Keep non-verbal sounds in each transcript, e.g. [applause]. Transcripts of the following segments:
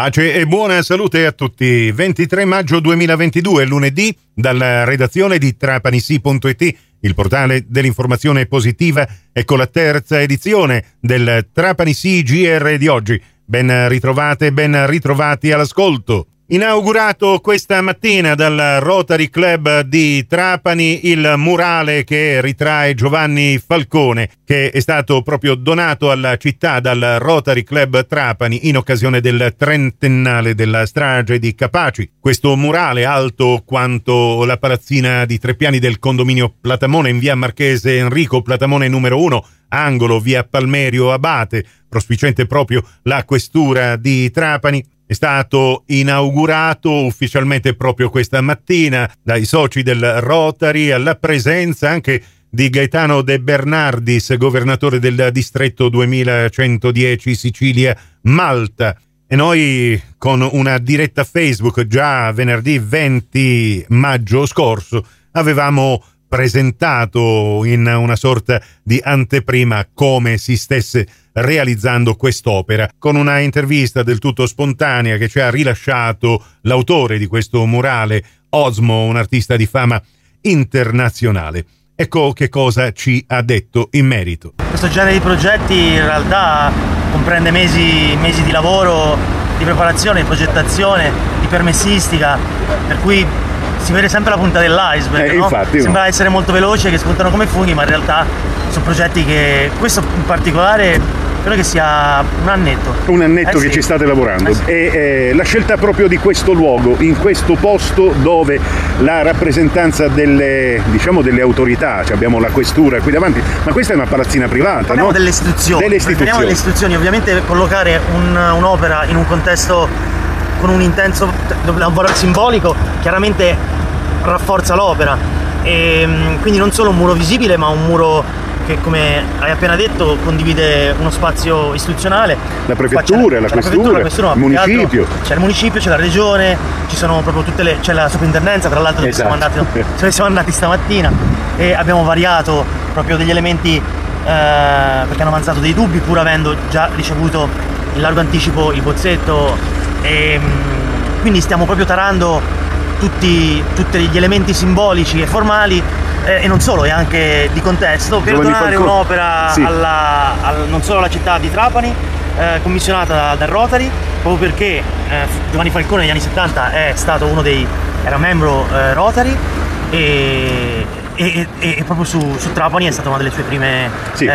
Pace e buona salute a tutti. 23 maggio 2022, lunedì, dalla redazione di trapanisi.it, il portale dell'informazione positiva, ecco la terza edizione del Trapanisi GR di oggi. Ben ritrovate, ben ritrovati all'ascolto. Inaugurato questa mattina dal Rotary Club di Trapani il murale che ritrae Giovanni Falcone, che è stato proprio donato alla città dal Rotary Club Trapani in occasione del trentennale della strage di Capaci. Questo murale, alto quanto la palazzina di tre piani del condominio Platamone in via Marchese Enrico Platamone numero 1, angolo via Palmerio Abate, prospicente proprio la questura di Trapani, è stato inaugurato ufficialmente proprio questa mattina dai soci del Rotary alla presenza anche di Gaetano De Bernardis, governatore del distretto 2110 Sicilia Malta. E noi con una diretta Facebook già venerdì 20 maggio scorso avevamo presentato in una sorta di anteprima come si stesse realizzando quest'opera, con una intervista del tutto spontanea che ci ha rilasciato l'autore di questo murale, Osmo, un artista di fama internazionale. Ecco che cosa ci ha detto in merito. Questo genere di progetti in realtà comprende mesi, mesi di lavoro, di preparazione, di progettazione, di permessistica, per cui si vede sempre la punta dell'iceberg. Eh, no? infatti, Sembra essere molto veloce, che spuntano come funghi, ma in realtà sono progetti che questo in particolare credo che sia un annetto. Un annetto Eh che sì. ci state lavorando Eh sì. e eh, la scelta proprio di questo luogo, in questo posto dove la rappresentanza delle, diciamo, delle autorità, cioè abbiamo la questura qui davanti, ma questa è una palazzina privata, Parliamo no? delle istituzioni. Delle Parliamo delle istituzioni. istituzioni. Ovviamente collocare un- un'opera in un contesto con un intenso valore simbolico chiaramente rafforza l'opera. E, mm, quindi non solo un muro visibile, ma un muro che, come hai appena detto, condivide uno spazio istituzionale. La prefettura, la c'è questura, la questura, il che altro municipio. C'è il municipio, c'è la regione, ci sono proprio tutte le. c'è la soprintendenza, tra l'altro dove siamo Esatto. andati, dove siamo andati stamattina e abbiamo variato proprio degli elementi eh, perché hanno avanzato dei dubbi pur avendo già ricevuto in largo anticipo il bozzetto e mm, quindi stiamo proprio tarando tutti, tutti gli elementi simbolici e formali eh, e non solo, e anche di contesto per Giovanni donare Falcone. un'opera Sì. alla- al- non solo alla città di Trapani eh, commissionata da- dal Rotary proprio perché eh, Giovanni Falcone negli anni 70 è stato uno dei era membro eh, Rotary e, e- e- e proprio su, su Trapani è stata una delle sue prime Sì.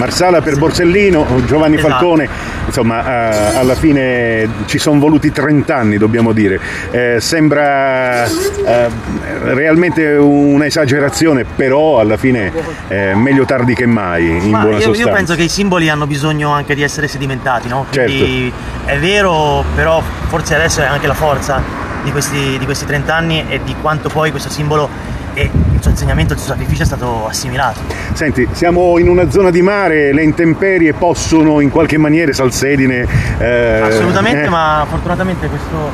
Marsala per Borsellino, Giovanni Esatto. Falcone, insomma eh, alla fine ci sono voluti 30 anni dobbiamo dire, Eh, sembra eh, realmente un'esagerazione, però alla fine eh, meglio tardi che mai in Ma buona io, sostanza. io penso che i simboli hanno bisogno anche di essere sedimentati, no? Certo. Quindi è vero, però forse adesso è anche la forza di questi, di questi 30 anni e di quanto poi questo simbolo e il suo insegnamento, il suo sacrificio è stato assimilato. Senti, siamo in una zona di mare, le intemperie possono in qualche maniera salsedine... eh, Assolutamente, eh, ma fortunatamente questo,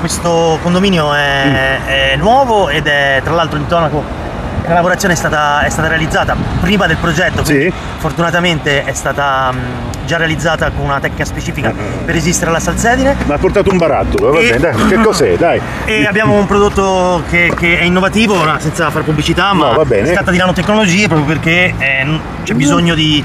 questo condominio è, è nuovo ed è tra l'altro l'intonaco. La lavorazione è stata, è stata realizzata prima del progetto, quindi Sì. fortunatamente è stata mh, già realizzata con una tecnica specifica per resistere alla salsedine. Mi ha portato un barattolo, va bene, dai, che cos'è, [laughs] dai? E abbiamo un prodotto che, che è innovativo, senza fare pubblicità, ma No, va bene. si tratta di nanotecnologie proprio perché eh, c'è bisogno di,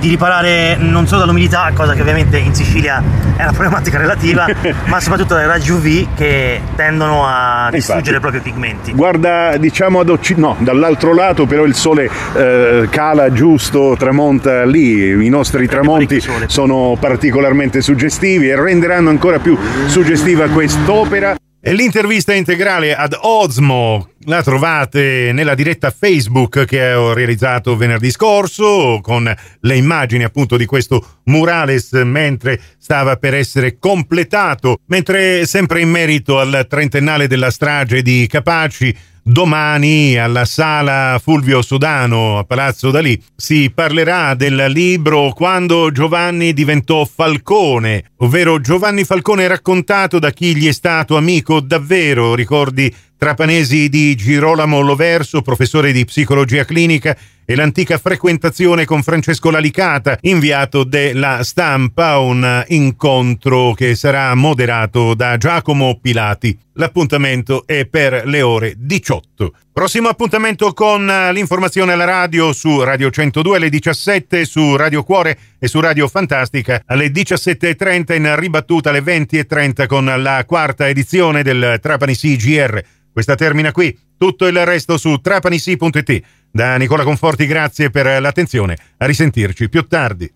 di riparare non solo dall'umidità, cosa che ovviamente in Sicilia è una problematica relativa, [laughs] ma soprattutto dai raggi UV che tendono a distruggere Infatti. proprio i pigmenti. Guarda, diciamo ad occ- no, dall'altro lato però il sole eh, cala giusto, tramonta lì, i nostri tramonti sono particolarmente suggestivi e renderanno ancora più suggestiva quest'opera. E l'intervista integrale ad Osmo la trovate nella diretta Facebook che ho realizzato venerdì scorso con le immagini appunto di questo murales mentre stava per essere completato, mentre sempre in merito al trentennale della strage di Capaci Domani alla sala Fulvio Sodano a Palazzo Dalì si parlerà del libro Quando Giovanni diventò Falcone, ovvero Giovanni Falcone raccontato da chi gli è stato amico davvero, ricordi trapanesi di Girolamo Loverso, professore di psicologia clinica, e l'antica frequentazione con Francesco Lalicata, inviato della stampa, un incontro che sarà moderato da Giacomo Pilati. L'appuntamento è per le ore 18. Prossimo appuntamento con l'informazione alla radio su Radio 102 alle 17, su Radio Cuore e su Radio Fantastica alle 17.30 in ribattuta alle 20.30 con la quarta edizione del Trapani CGR. Questa termina qui, tutto il resto su trapanisi.it. Da Nicola Conforti grazie per l'attenzione, a risentirci più tardi.